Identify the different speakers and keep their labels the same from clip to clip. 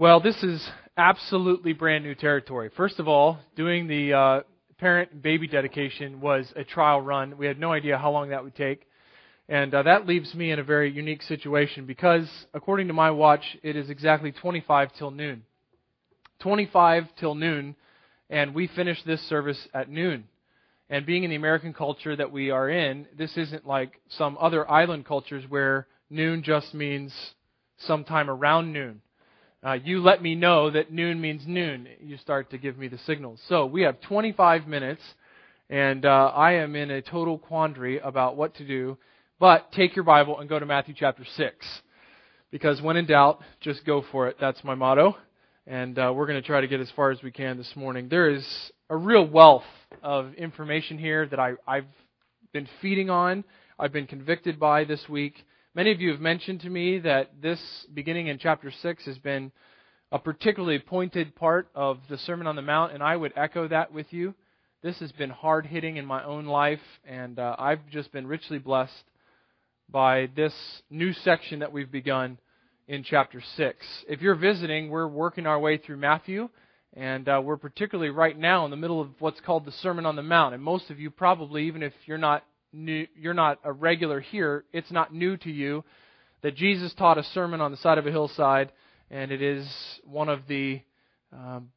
Speaker 1: Well, this is absolutely brand new territory. First of all, doing the uh, parent and baby dedication was a trial run. We had no idea how long that would take. And uh, that leaves me in a very unique situation because, according to my watch, it is exactly 25 till noon. 25 till noon, and we finish this service at noon. And being in the American culture that we are in, this isn't like some other island cultures where noon just means sometime around noon uh, you let me know that noon means noon. You start to give me the signals. So we have 25 minutes, and uh, I am in a total quandary about what to do. But take your Bible and go to Matthew chapter 6. Because when in doubt, just go for it. That's my motto. And uh, we're going to try to get as far as we can this morning. There is a real wealth of information here that I, I've been feeding on, I've been convicted by this week. Many of you have mentioned to me that this, beginning in chapter 6, has been a particularly pointed part of the Sermon on the Mount, and I would echo that with you. This has been hard hitting in my own life, and uh, I've just been richly blessed by this new section that we've begun in chapter 6. If you're visiting, we're working our way through Matthew, and uh, we're particularly right now in the middle of what's called the Sermon on the Mount. And most of you probably, even if you're not new, you're not a regular here, it's not new to you that Jesus taught a sermon on the side of a hillside, and it is one of the um,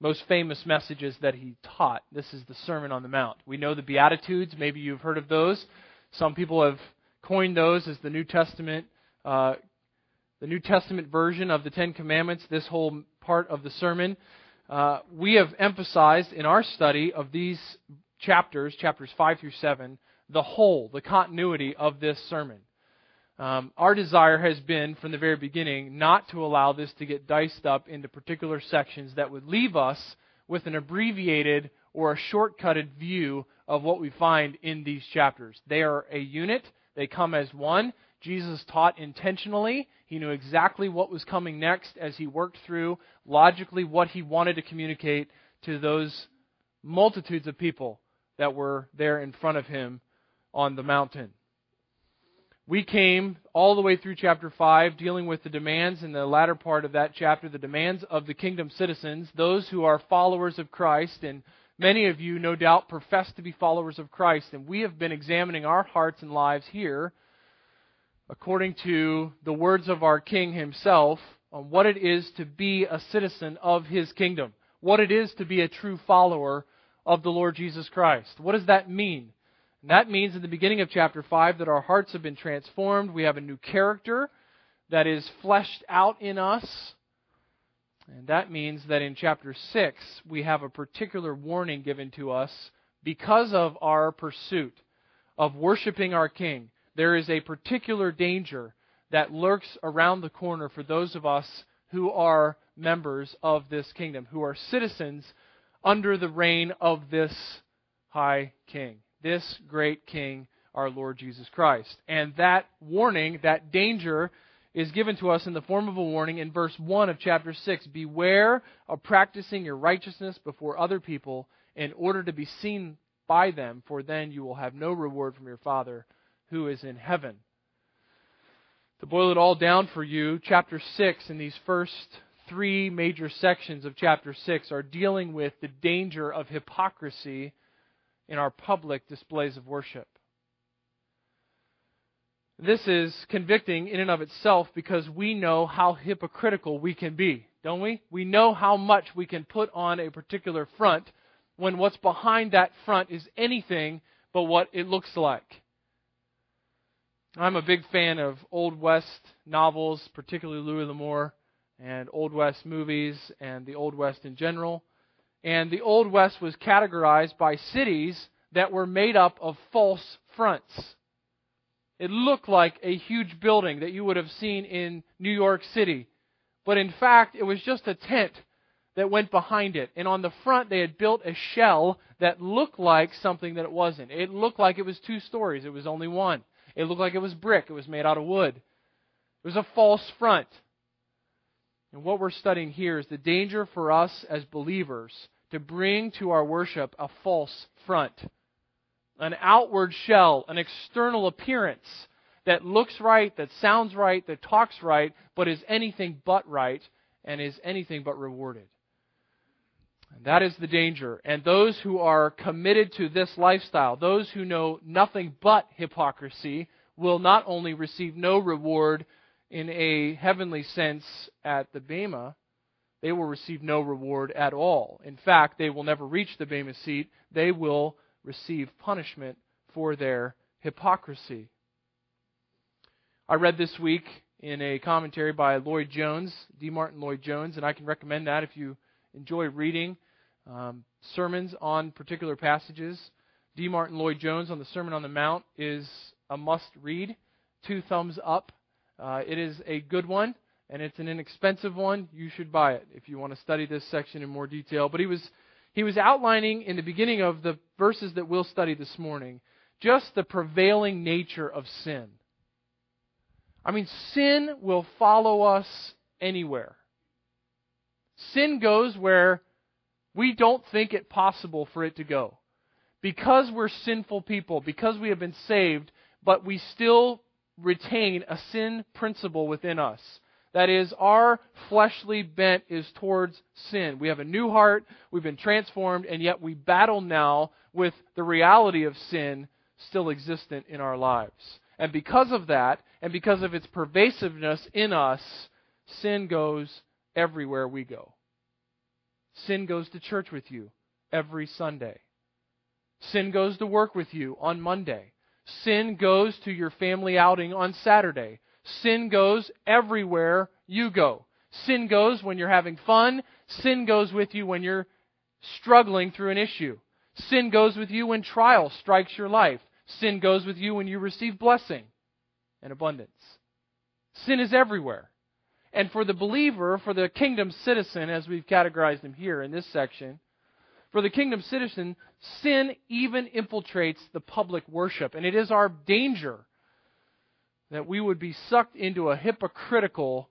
Speaker 1: most famous messages that he taught. This is the Sermon on the Mount. We know the Beatitudes. Maybe you've heard of those. Some people have coined those as the New Testament, uh, the New Testament version of the Ten Commandments. This whole part of the sermon. Uh, we have emphasized in our study of these chapters, chapters five through seven, the whole, the continuity of this sermon. Um, our desire has been from the very beginning not to allow this to get diced up into particular sections that would leave us with an abbreviated or a shortcutted view of what we find in these chapters. They are a unit, they come as one. Jesus taught intentionally. He knew exactly what was coming next as he worked through logically what he wanted to communicate to those multitudes of people that were there in front of him on the mountain. We came all the way through chapter 5, dealing with the demands in the latter part of that chapter, the demands of the kingdom citizens, those who are followers of Christ. And many of you, no doubt, profess to be followers of Christ. And we have been examining our hearts and lives here, according to the words of our King himself, on what it is to be a citizen of his kingdom, what it is to be a true follower of the Lord Jesus Christ. What does that mean? And that means in the beginning of chapter 5 that our hearts have been transformed. We have a new character that is fleshed out in us. And that means that in chapter 6, we have a particular warning given to us because of our pursuit of worshiping our King. There is a particular danger that lurks around the corner for those of us who are members of this kingdom, who are citizens under the reign of this high king this great King, our Lord Jesus Christ. And that warning, that danger, is given to us in the form of a warning in verse 1 of chapter 6. Beware of practicing your righteousness before other people in order to be seen by them, for then you will have no reward from your Father who is in heaven. To boil it all down for you, chapter 6 in these first three major sections of chapter 6 are dealing with the danger of hypocrisy in our public displays of worship. This is convicting in and of itself because we know how hypocritical we can be, don't we? We know how much we can put on a particular front when what's behind that front is anything but what it looks like. I'm a big fan of Old West novels, particularly Louis L'Amour, and Old West movies, and the Old West in general. And the Old West was categorized by cities that were made up of false fronts. It looked like a huge building that you would have seen in New York City. But in fact, it was just a tent that went behind it. And on the front, they had built a shell that looked like something that it wasn't. It looked like it was two stories. It was only one. It looked like it was brick. It was made out of wood. It was a false front. And what we're studying here is the danger for us as believers to bring to our worship a false front. An outward shell, an external appearance that looks right, that sounds right, that talks right, but is anything but right. and is anything but rewarded. And that is the danger. And those who are committed to this lifestyle, those who know nothing but hypocrisy, will not only receive no reward in a heavenly sense at the Bema, they will receive no reward at all. In fact, they will never reach the Bema seat. They will receive punishment for their hypocrisy. I read this week in a commentary by Lloyd Jones, D. Martyn Lloyd Jones, and I can recommend that if you enjoy reading um, sermons on particular passages. D. Martyn Lloyd Jones on the Sermon on the Mount is a must read. Two thumbs up. Uh, it is a good one, and it's an inexpensive one. You should buy it if you want to study this section in more detail. But he was he was outlining in the beginning of the verses that we'll study this morning just the prevailing nature of sin. I mean, sin will follow us anywhere. Sin goes where we don't think it possible for it to go. Because we're sinful people, because we have been saved, but we still retain a sin principle within us. That is, our fleshly bent is towards sin. We have a new heart, we've been transformed, and yet we battle now with the reality of sin still existent in our lives. And because of that, and because of its pervasiveness in us, sin goes everywhere we go. Sin goes to church with you every Sunday. Sin goes to work with you on Monday. Sin goes to your family outing on Saturday. Sin goes everywhere you go. Sin goes when you're having fun. Sin goes with you when you're struggling through an issue. Sin goes with you when trial strikes your life. Sin goes with you when you receive blessing and abundance. Sin is everywhere. And for the believer, for the kingdom citizen, as we've categorized him here in this section, for the kingdom citizen, sin even infiltrates the public worship. And it is our danger that we would be sucked into a hypocritical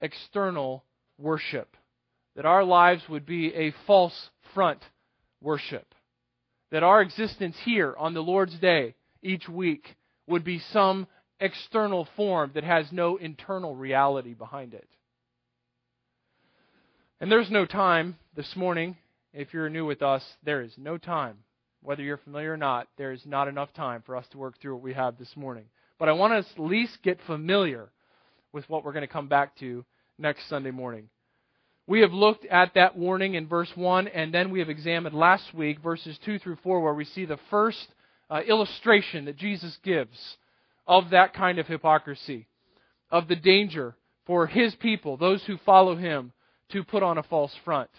Speaker 1: external worship. That our lives would be a false front worship. That our existence here on the Lord's Day each week would be some external form that has no internal reality behind it. And there's no time this morning, if you're new with us, there is no time. Whether you're familiar or not, there is not enough time for us to work through what we have this morning. But I want us at least get familiar with what we're going to come back to next Sunday morning. We have looked at that warning in verse 1, and then we have examined last week verses 2 through 4, where we see the first uh, illustration that Jesus gives of that kind of hypocrisy, of the danger for his people, those who follow him, to put on a false front.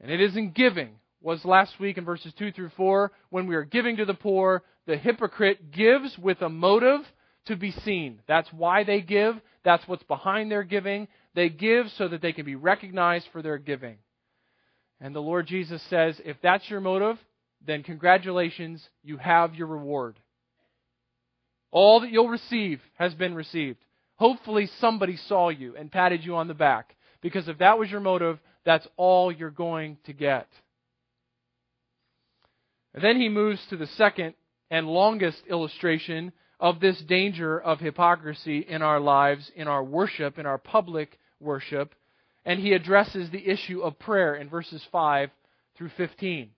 Speaker 1: And it is in giving, was last week in verses 2 through 4, when we are giving to the poor, the hypocrite gives with a motive to be seen. That's why they give. That's what's behind their giving. They give so that they can be recognized for their giving. And the Lord Jesus says, if that's your motive, then congratulations, you have your reward. All that you'll receive has been received. Hopefully, somebody saw you and patted you on the back. Because if that was your motive, that's all you're going to get. Then he moves to the second and longest illustration of this danger of hypocrisy in our lives, in our worship, in our public worship. And he addresses the issue of prayer in verses 5 through 15.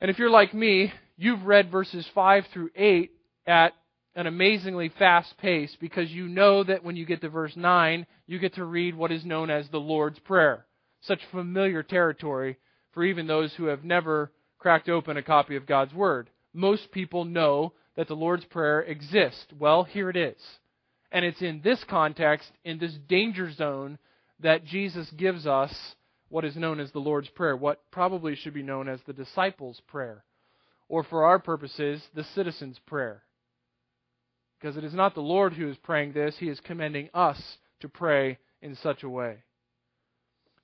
Speaker 1: And if you're like me, you've read verses 5 through 8 at an amazingly fast pace because you know that when you get to verse 9, you get to read what is known as the Lord's Prayer. Such familiar territory for even those who have never cracked open a copy of God's Word. Most people know that the Lord's Prayer exists. Well, here it is. And it's in this context, in this danger zone, that Jesus gives us what is known as the Lord's Prayer, what probably should be known as the disciples' prayer, or for our purposes, the citizen's prayer. Because it is not the Lord who is praying this, He is commending us to pray in such a way.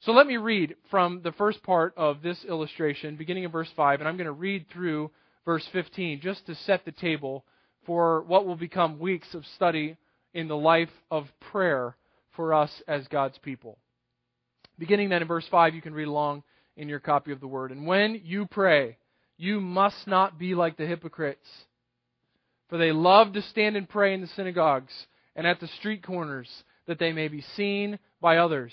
Speaker 1: So let me read from the first part of this illustration, beginning in verse 5, and I'm going to read through verse 15 just to set the table for what will become weeks of study in the life of prayer for us as God's people. Beginning then in verse 5, you can read along in your copy of the Word. And when you pray, you must not be like the hypocrites for they love to stand and pray in the synagogues and at the street corners, that they may be seen by others.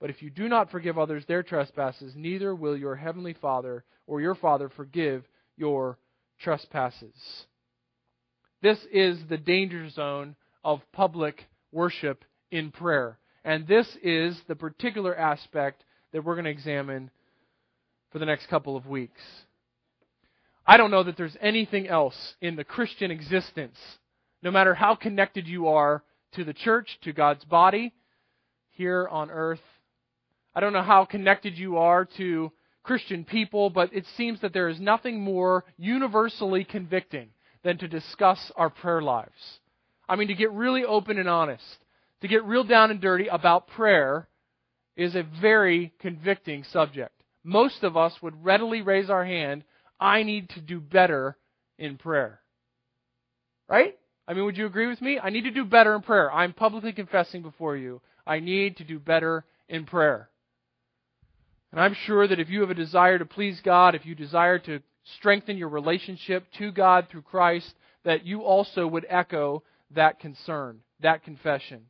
Speaker 1: But if you do not forgive others their trespasses, neither will your heavenly Father or your Father forgive your trespasses. This is the danger zone of public worship in prayer. And this is the particular aspect that we're going to examine for the next couple of weeks. I don't know that there's anything else in the Christian existence, no matter how connected you are to the church, to God's body here on earth. I don't know how connected you are to Christian people, but it seems that there is nothing more universally convicting than to discuss our prayer lives. I mean, to get really open and honest to get real down and dirty about prayer is a very convicting subject. Most of us would readily raise our hand, I need to do better in prayer. Right? I mean, would you agree with me? I need to do better in prayer. I'm publicly confessing before you. I need to do better in prayer. And I'm sure that if you have a desire to please God, if you desire to strengthen your relationship to God through Christ, that you also would echo that concern, that confession.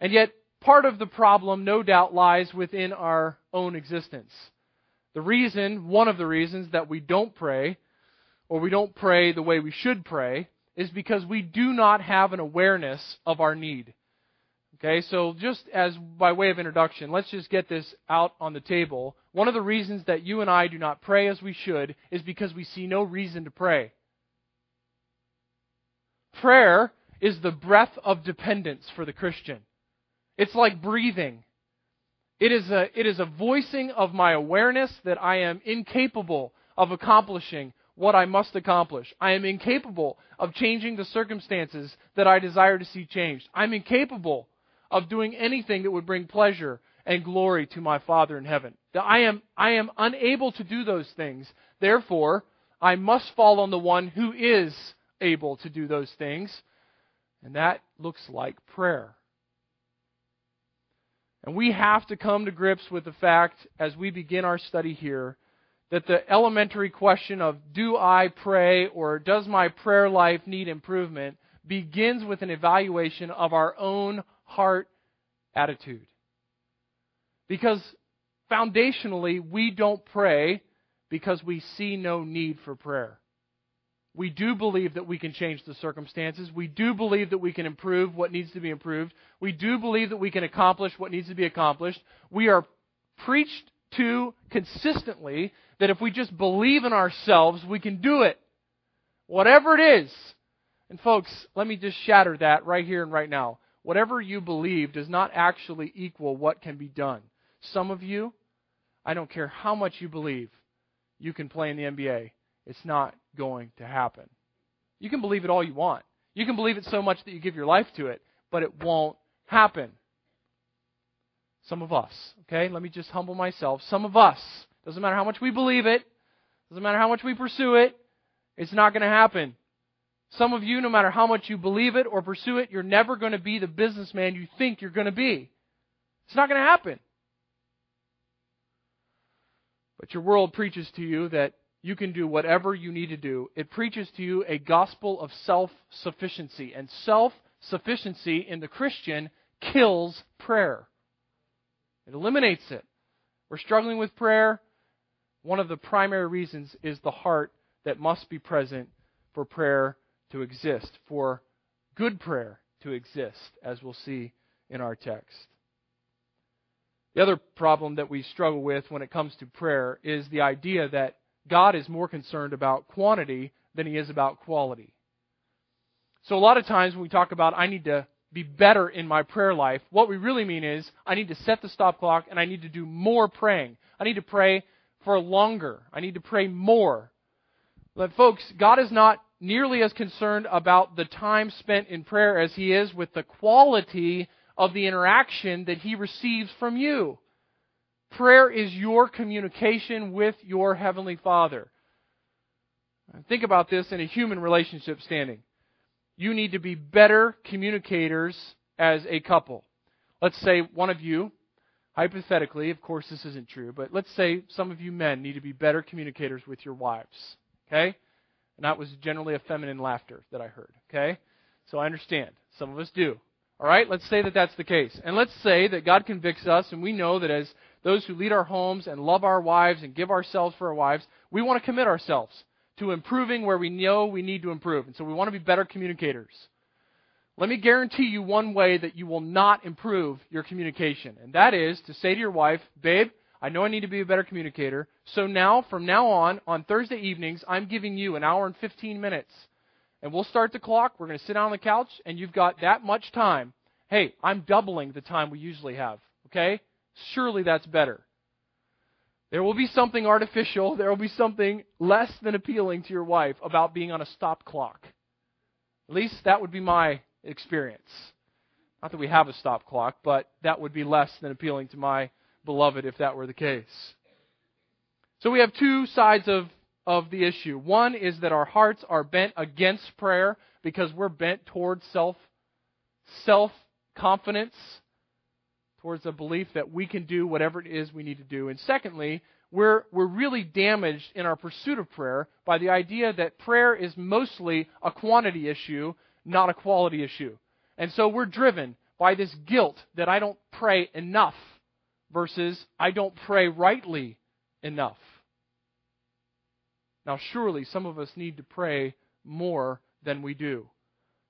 Speaker 1: And yet, part of the problem, no doubt, lies within our own existence. The reason, one of the reasons that we don't pray, or we don't pray the way we should pray, is because we do not have an awareness of our need. Okay, so just as by way of introduction, let's just get this out on the table. One of the reasons that you and I do not pray as we should is because we see no reason to pray. Prayer is the breath of dependence for the Christian. It's like breathing. It is a, it is a voicing of my awareness that I am incapable of accomplishing what I must accomplish. I am incapable of changing the circumstances that I desire to see changed. I'm incapable of doing anything that would bring pleasure and glory to my Father in heaven. I am, I am unable to do those things. Therefore, I must fall on the one who is able to do those things. And that looks like prayer. And we have to come to grips with the fact, as we begin our study here, that the elementary question of do I pray or does my prayer life need improvement begins with an evaluation of our own heart attitude. Because foundationally, we don't pray because we see no need for prayer. We do believe that we can change the circumstances. We do believe that we can improve what needs to be improved. We do believe that we can accomplish what needs to be accomplished. We are preached to consistently that if we just believe in ourselves, we can do it. Whatever it is. And folks, let me just shatter that right here and right now. Whatever you believe does not actually equal what can be done. Some of you, I don't care how much you believe, you can play in the NBA. It's not going to happen. You can believe it all you want. You can believe it so much that you give your life to it, but it won't happen. Some of us, okay? Let me just humble myself. Some of us, doesn't matter how much we believe it, doesn't matter how much we pursue it, it's not going to happen. Some of you, no matter how much you believe it or pursue it, you're never going to be the businessman you think you're going to be. It's not going to happen. But your world preaches to you that you can do whatever you need to do. It preaches to you a gospel of self sufficiency. And self sufficiency in the Christian kills prayer, it eliminates it. We're struggling with prayer. One of the primary reasons is the heart that must be present for prayer to exist, for good prayer to exist, as we'll see in our text. The other problem that we struggle with when it comes to prayer is the idea that God is more concerned about quantity than he is about quality. So a lot of times when we talk about I need to be better in my prayer life, what we really mean is I need to set the stop clock and I need to do more praying. I need to pray for longer. I need to pray more. But folks, God is not nearly as concerned about the time spent in prayer as he is with the quality of the interaction that he receives from you. Prayer is your communication with your Heavenly Father. Think about this in a human relationship standing. You need to be better communicators as a couple. Let's say one of you, hypothetically, of course this isn't true, but let's say some of you men need to be better communicators with your wives. Okay? And that was generally a feminine laughter that I heard. Okay? So I understand. Some of us do. All right? Let's say that that's the case. And let's say that God convicts us, and we know that as those who lead our homes and love our wives and give ourselves for our wives, we want to commit ourselves to improving where we know we need to improve. And so we want to be better communicators. Let me guarantee you one way that you will not improve your communication, and that is to say to your wife, Babe, I know I need to be a better communicator, so now, from now on, on Thursday evenings, I'm giving you an hour and 15 minutes and we'll start the clock. We're going to sit down on the couch, and you've got that much time. Hey, I'm doubling the time we usually have. Okay? Surely that's better. There will be something artificial, there will be something less than appealing to your wife about being on a stop clock. At least that would be my experience. Not that we have a stop clock, but that would be less than appealing to my beloved if that were the case. So we have two sides of of the issue. One is that our hearts are bent against prayer because we're bent towards self self confidence, towards a belief that we can do whatever it is we need to do. And secondly, we're, we're really damaged in our pursuit of prayer by the idea that prayer is mostly a quantity issue, not a quality issue. And so we're driven by this guilt that I don't pray enough versus I don't pray rightly enough. Now, surely some of us need to pray more than we do.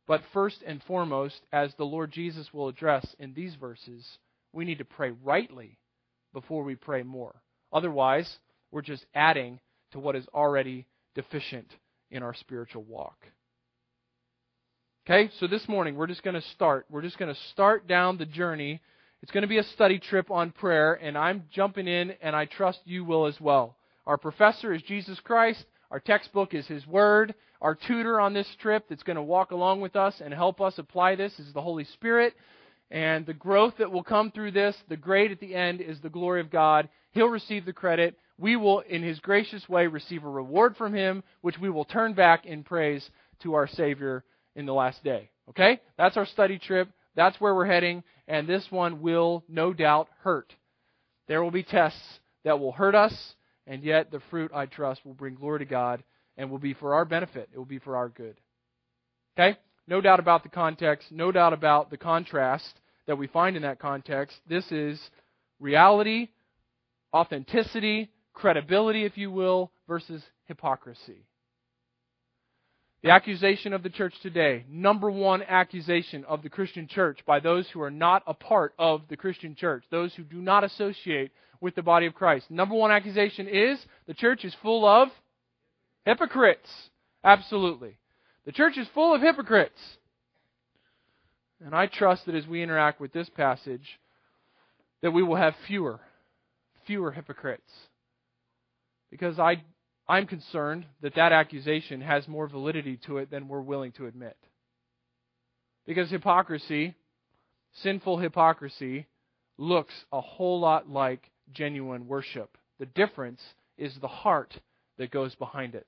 Speaker 1: But first and foremost, as the Lord Jesus will address in these verses, we need to pray rightly before we pray more. Otherwise, we're just adding to what is already deficient in our spiritual walk. Okay, so this morning we're just going to start. We're just going to start down the journey. It's going to be a study trip on prayer, and I'm jumping in, and I trust you will as well. Our professor is Jesus Christ. Our textbook is His Word. Our tutor on this trip that's going to walk along with us and help us apply this is the Holy Spirit. And the growth that will come through this, the grade at the end, is the glory of God. He'll receive the credit. We will, in His gracious way, receive a reward from Him, which we will turn back in praise to our Savior in the last day. Okay? That's our study trip. That's where we're heading. And this one will, no doubt, hurt. There will be tests that will hurt us and yet the fruit, I trust, will bring glory to God and will be for our benefit. It will be for our good. Okay? No doubt about the context, no doubt about the contrast that we find in that context. This is reality, authenticity, credibility, if you will, versus hypocrisy. The accusation of the church today, number one accusation of the Christian church by those who are not a part of the Christian church, those who do not associate with the body of Christ. Number one accusation is the church is full of hypocrites. Absolutely. The church is full of hypocrites. And I trust that as we interact with this passage, that we will have fewer, fewer hypocrites. Because I, I'm concerned that that accusation has more validity to it than we're willing to admit. Because hypocrisy, sinful hypocrisy, looks a whole lot like genuine worship. The difference is the heart that goes behind it.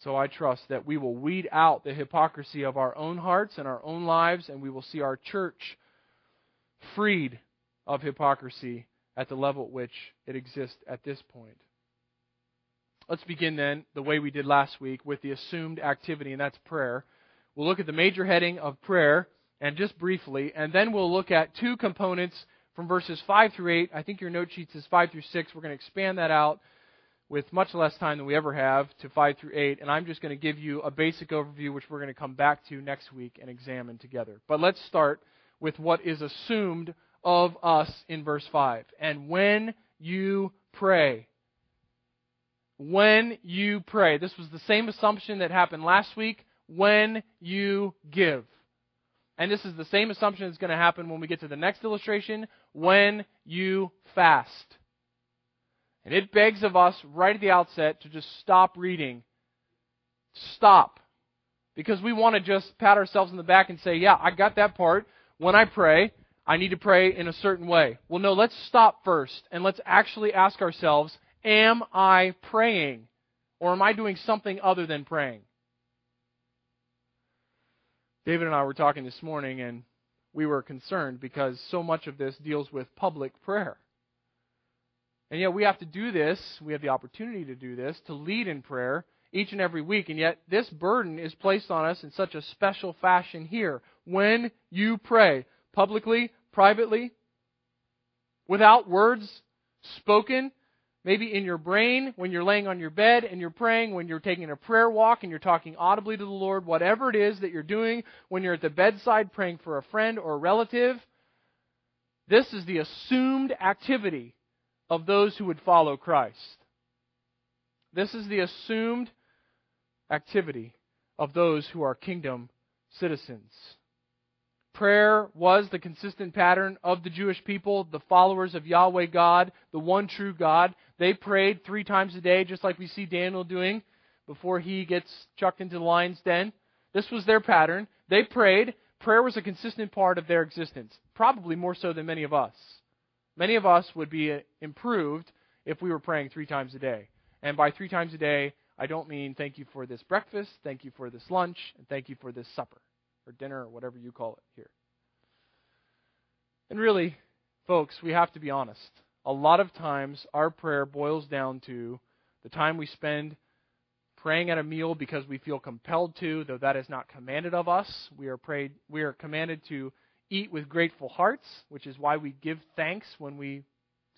Speaker 1: So I trust that we will weed out the hypocrisy of our own hearts and our own lives, and we will see our church freed of hypocrisy at the level at which it exists at this point. Let's begin then, the way we did last week, with the assumed activity, and that's prayer. We'll look at the major heading of prayer, and just briefly, and then we'll look at two components from verses 5 through 8. I think your note sheet says 5 through 6. We're going to expand that out with much less time than we ever have to 5 through 8. And I'm just going to give you a basic overview, which we're going to come back to next week and examine together. But let's start with what is assumed of us in verse 5. And when you pray, when you pray, this was the same assumption that happened last week, when you give. And this is the same assumption that's going to happen when we get to the next illustration, when you fast. And it begs of us right at the outset to just stop reading. Stop. Because we want to just pat ourselves in the back and say, yeah, I got that part. When I pray, I need to pray in a certain way. Well, no, let's stop first and let's actually ask ourselves, am I praying? Or am I doing something other than praying? David and I were talking this morning, and we were concerned because so much of this deals with public prayer. And yet we have to do this, we have the opportunity to do this, to lead in prayer each and every week. And yet this burden is placed on us in such a special fashion here. When you pray, publicly, privately, without words spoken, maybe in your brain when you're laying on your bed and you're praying, when you're taking a prayer walk and you're talking audibly to the Lord, whatever it is that you're doing, when you're at the bedside praying for a friend or a relative, this is the assumed activity of those who would follow Christ. This is the assumed activity of those who are kingdom citizens. Prayer was the consistent pattern of the Jewish people, the followers of Yahweh God, the one true God. They prayed three times a day, just like we see Daniel doing before he gets chucked into the lion's den. This was their pattern. They prayed. Prayer was a consistent part of their existence, probably more so than many of us. Many of us would be uh, improved if we were praying three times a day. And by three times a day, I don't mean thank you for this breakfast, thank you for this lunch, and thank you for this supper or dinner or whatever you call it here. And really, folks, we have to be honest. A lot of times our prayer boils down to the time we spend praying at a meal because we feel compelled to, though that is not commanded of us. We are prayed we are commanded to eat with grateful hearts, which is why we give thanks when we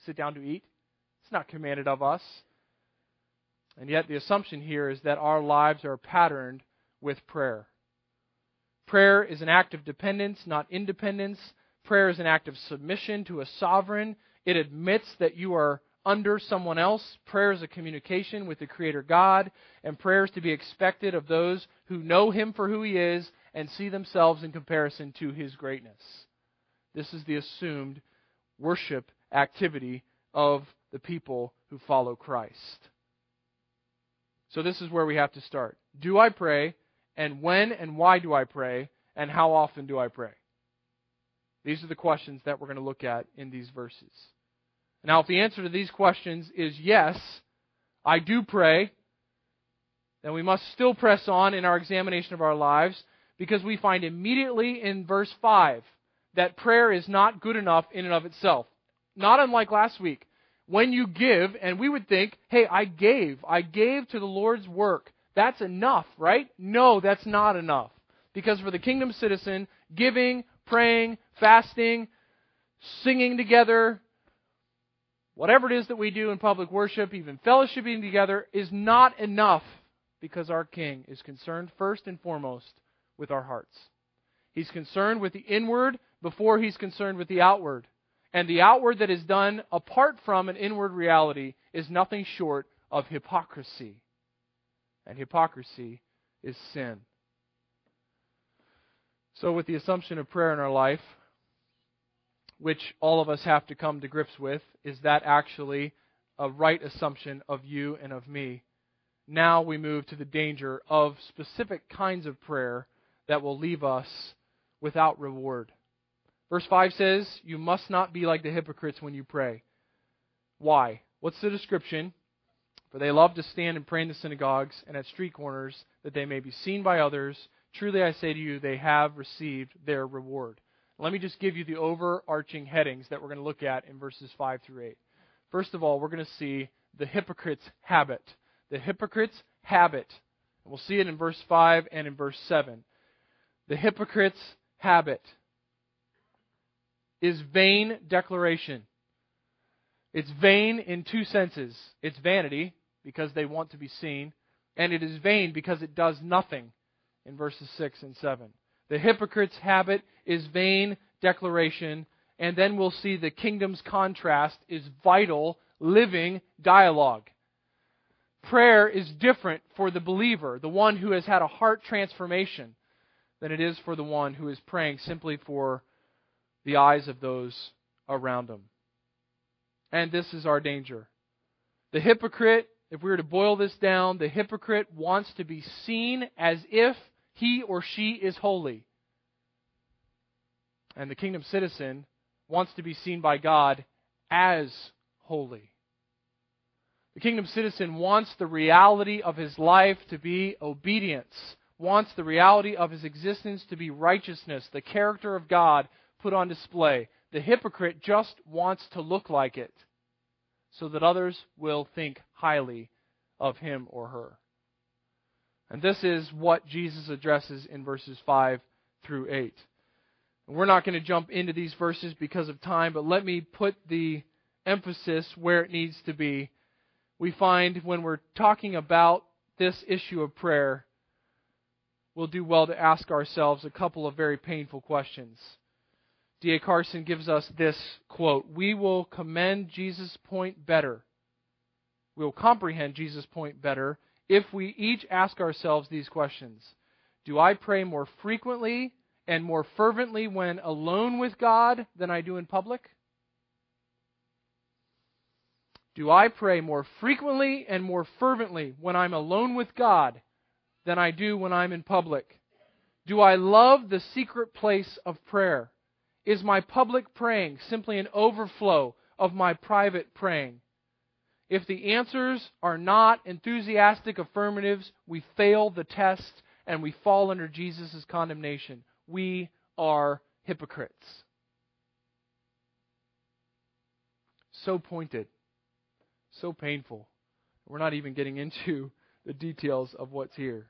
Speaker 1: sit down to eat. It's not commanded of us. And yet the assumption here is that our lives are patterned with prayer. Prayer is an act of dependence, not independence. Prayer is an act of submission to a sovereign. It admits that you are under someone else. Prayer is a communication with the Creator God, and prayer is to be expected of those who know Him for who He is and see themselves in comparison to His greatness. This is the assumed worship activity of the people who follow Christ. So, this is where we have to start. Do I pray? And when and why do I pray? And how often do I pray? These are the questions that we're going to look at in these verses. Now, if the answer to these questions is yes, I do pray, then we must still press on in our examination of our lives because we find immediately in verse 5 that prayer is not good enough in and of itself. Not unlike last week. When you give, and we would think, hey, I gave. I gave to the Lord's work. That's enough, right? No, that's not enough. Because for the kingdom citizen, giving, praying, fasting, singing together, whatever it is that we do in public worship, even fellowshipping together, is not enough because our King is concerned first and foremost with our hearts. He's concerned with the inward before he's concerned with the outward. And the outward that is done apart from an inward reality is nothing short of hypocrisy and hypocrisy is sin. So, with the assumption of prayer in our life, which all of us have to come to grips with, is that actually a right assumption of you and of me? Now we move to the danger of specific kinds of prayer that will leave us without reward. Verse 5 says, You must not be like the hypocrites when you pray. Why? What's the description? For they love to stand and pray in the synagogues and at street corners, that they may be seen by others. Truly I say to you, they have received their reward. Let me just give you the overarching headings that we're going to look at in verses 5 through 8. First of all, we're going to see the hypocrite's habit. The hypocrite's habit. And we'll see it in verse 5 and in verse 7. The hypocrite's habit is vain declaration. It's vain in two senses. It's vanity, because they want to be seen, and it is vain because it does nothing in verses 6 and 7. The hypocrite's habit is vain declaration, and then we'll see the kingdom's contrast is vital, living dialogue. Prayer is different for the believer, the one who has had a heart transformation, than it is for the one who is praying simply for the eyes of those around him. And this is our danger. The hypocrite, if we were to boil this down, the hypocrite wants to be seen as if he or she is holy. And the kingdom citizen wants to be seen by God as holy. The kingdom citizen wants the reality of his life to be obedience, wants the reality of his existence to be righteousness, the character of God put on display. The hypocrite just wants to look like it so that others will think highly of him or her. And this is what Jesus addresses in verses 5 through 8. We're not going to jump into these verses because of time, but let me put the emphasis where it needs to be. We find when we're talking about this issue of prayer, we'll do well to ask ourselves a couple of very painful questions. D.A. Carson gives us this quote We will commend Jesus' point better. We will comprehend Jesus' point better if we each ask ourselves these questions Do I pray more frequently and more fervently when alone with God than I do in public? Do I pray more frequently and more fervently when I'm alone with God than I do when I'm in public? Do I love the secret place of prayer? Is my public praying simply an overflow of my private praying? If the answers are not enthusiastic affirmatives, we fail the test and we fall under Jesus' condemnation. We are hypocrites. So pointed, so painful. We're not even getting into the details of what's here.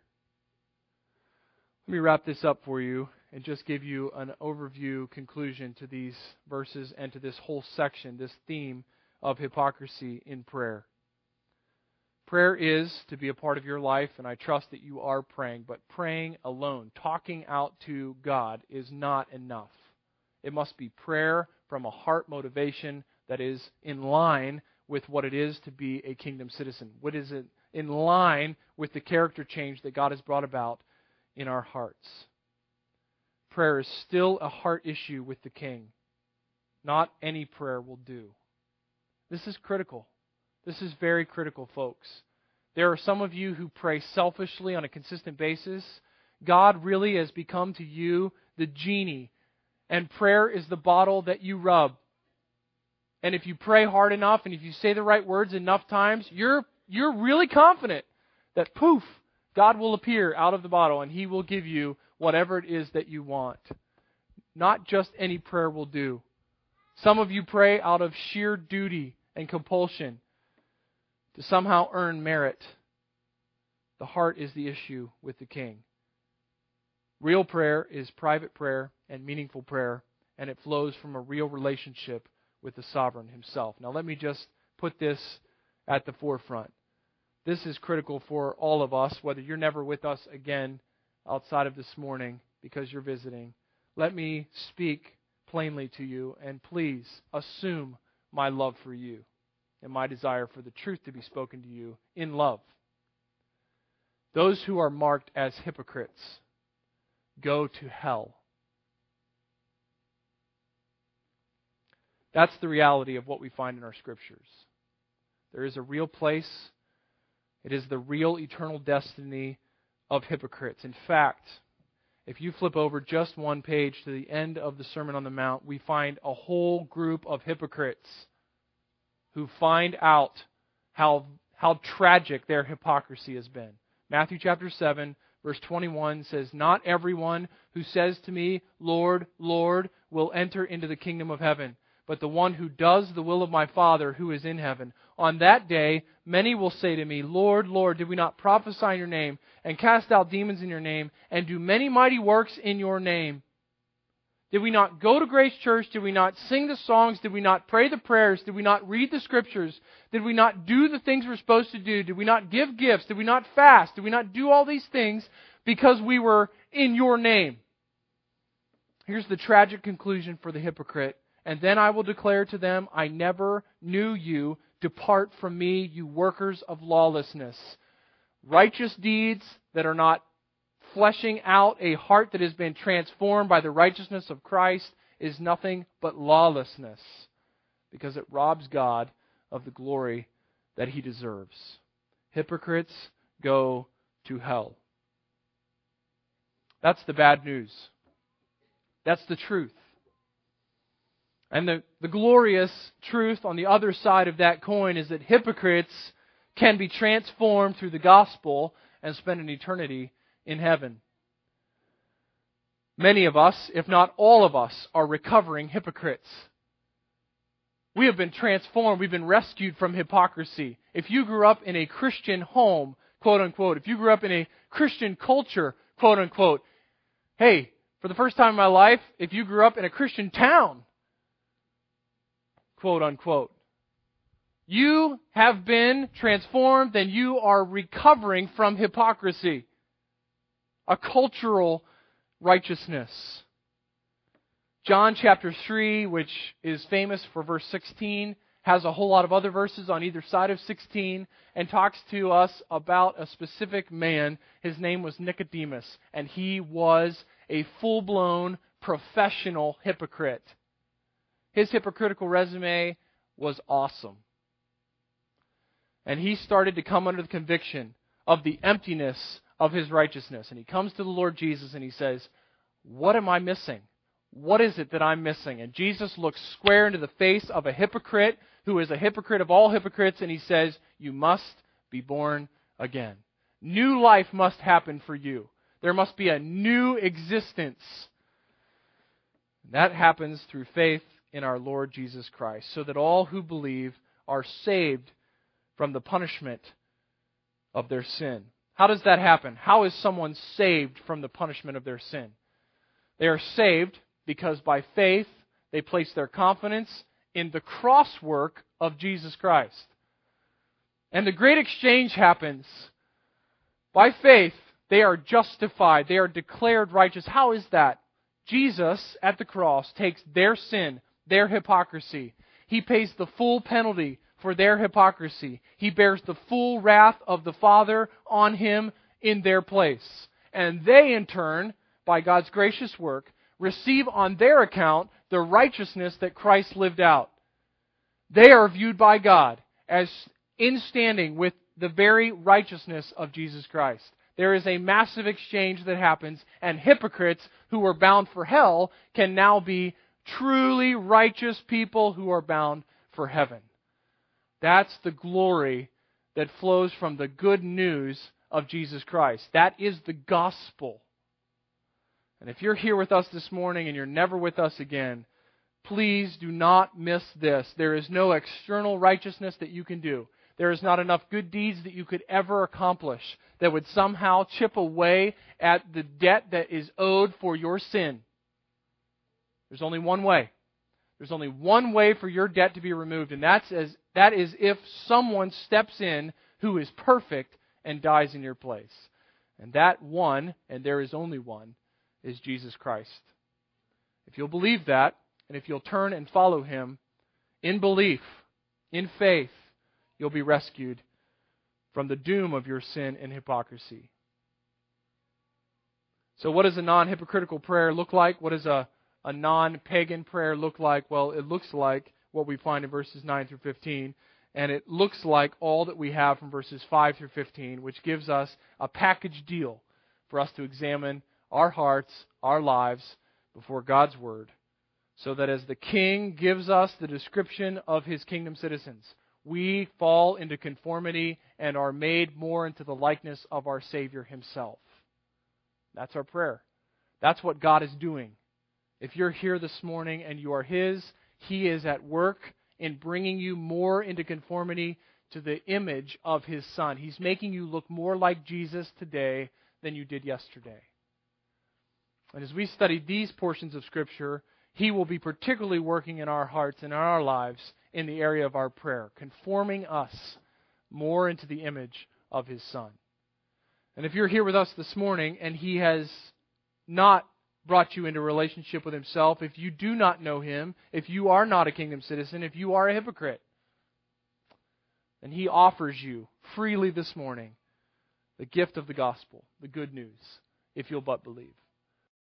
Speaker 1: Let me wrap this up for you and just give you an overview conclusion to these verses and to this whole section, this theme of hypocrisy in prayer. Prayer is to be a part of your life, and I trust that you are praying, but praying alone, talking out to God, is not enough. It must be prayer from a heart motivation that is in line with what it is to be a kingdom citizen. What is it in line with the character change that God has brought about in our hearts? prayer is still a heart issue with the king. Not any prayer will do. This is critical. This is very critical, folks. There are some of you who pray selfishly on a consistent basis. God really has become to you the genie, and prayer is the bottle that you rub. And if you pray hard enough and if you say the right words enough times, you're, you're really confident that poof, God will appear out of the bottle and he will give you whatever it is that you want. Not just any prayer will do. Some of you pray out of sheer duty and compulsion to somehow earn merit. The heart is the issue with the king. Real prayer is private prayer and meaningful prayer, and it flows from a real relationship with the sovereign himself. Now, let me just put this at the forefront. This is critical for all of us, whether you're never with us again outside of this morning because you're visiting, let me speak plainly to you and please assume my love for you and my desire for the truth to be spoken to you in love. Those who are marked as hypocrites go to hell. That's the reality of what we find in our scriptures. There is a real place, it is the real eternal destiny of hypocrites. In fact, if you flip over just one page to the end of the Sermon on the Mount, we find a whole group of hypocrites who find out how, how tragic their hypocrisy has been. Matthew chapter 7, verse 21 says, Not everyone who says to me, Lord, Lord, will enter into the kingdom of heaven, but the one who does the will of my Father who is in heaven. On that day, many will say to me, Lord, Lord, did we not prophesy in your name, and cast out demons in your name, and do many mighty works in your name? Did we not go to Grace Church? Did we not sing the songs? Did we not pray the prayers? Did we not read the scriptures? Did we not do the things we're supposed to do? Did we not give gifts? Did we not fast? Did we not do all these things because we were in your name? Here's the tragic conclusion for the hypocrite and then I will declare to them, I never knew you. Depart from me, you workers of lawlessness. Righteous deeds that are not fleshing out a heart that has been transformed by the righteousness of Christ is nothing but lawlessness because it robs God of the glory that he deserves. Hypocrites go to hell. That's the bad news. That's the truth. And the, the glorious truth on the other side of that coin is that hypocrites can be transformed through the gospel and spend an eternity in heaven. Many of us, if not all of us, are recovering hypocrites. We have been transformed. We've been rescued from hypocrisy. If you grew up in a Christian home, quote unquote, if you grew up in a Christian culture, quote unquote, hey, for the first time in my life, if you grew up in a Christian town, quote unquote, you have been transformed and you are recovering from hypocrisy, a cultural righteousness. John chapter 3, which is famous for verse 16, has a whole lot of other verses on either side of 16 and talks to us about a specific man. His name was Nicodemus, and he was a full blown professional hypocrite. His hypocritical resume was awesome. And he started to come under the conviction of the emptiness of his righteousness. And he comes to the Lord Jesus and he says, What am I missing? What is it that I'm missing? And Jesus looks square into the face of a hypocrite who is a hypocrite of all hypocrites, and he says, You must be born again. New life must happen for you. There must be a new existence. And That happens through faith in our Lord Jesus Christ, so that all who believe are saved from the punishment of their sin. How does that happen? How is someone saved from the punishment of their sin? They are saved because by faith they place their confidence in the cross work of Jesus Christ. And the great exchange happens. By faith, they are justified. They are declared righteous. How is that? Jesus at the cross takes their sin, their hypocrisy. He pays the full penalty for their hypocrisy. He bears the full wrath of the Father on him in their place. And they, in turn, by God's gracious work, receive on their account the righteousness that Christ lived out. They are viewed by God as in standing with the very righteousness of Jesus Christ. There is a massive exchange that happens, and hypocrites who were bound for hell can now be truly righteous people who are bound for heaven. That's the glory that flows from the good news of Jesus Christ. That is the gospel. And if you're here with us this morning and you're never with us again, please do not miss this. There is no external righteousness that you can do. There is not enough good deeds that you could ever accomplish that would somehow chip away at the debt that is owed for your sin. There's only one way. There's only one way for your debt to be removed, and that's as, that is if someone steps in who is perfect and dies in your place. And that one, and there is only one, is Jesus Christ. If you'll believe that, and if you'll turn and follow him in belief, in faith, you'll be rescued from the doom of your sin and hypocrisy. So, what does a non hypocritical prayer look like? What does a, a non pagan prayer look like? Well, it looks like what we find in verses 9 through 15. And it looks like all that we have from verses 5 through 15, which gives us a package deal for us to examine our hearts, our lives before God's Word, so that as the King gives us the description of his kingdom citizens, we fall into conformity and are made more into the likeness of our Savior himself. That's our prayer. That's what God is doing. If you're here this morning and you are His, He is at work in bringing you more into conformity to the image of His Son. He's making you look more like Jesus today than you did yesterday. And as we study these portions of Scripture, He will be particularly working in our hearts and in our lives in the area of our prayer, conforming us more into the image of His Son. And if you're here with us this morning and He has not brought you into relationship with Himself, if you do not know Him, if you are not a kingdom citizen, if you are a hypocrite, then He offers you freely this morning the gift of the gospel, the good news, if you'll but believe.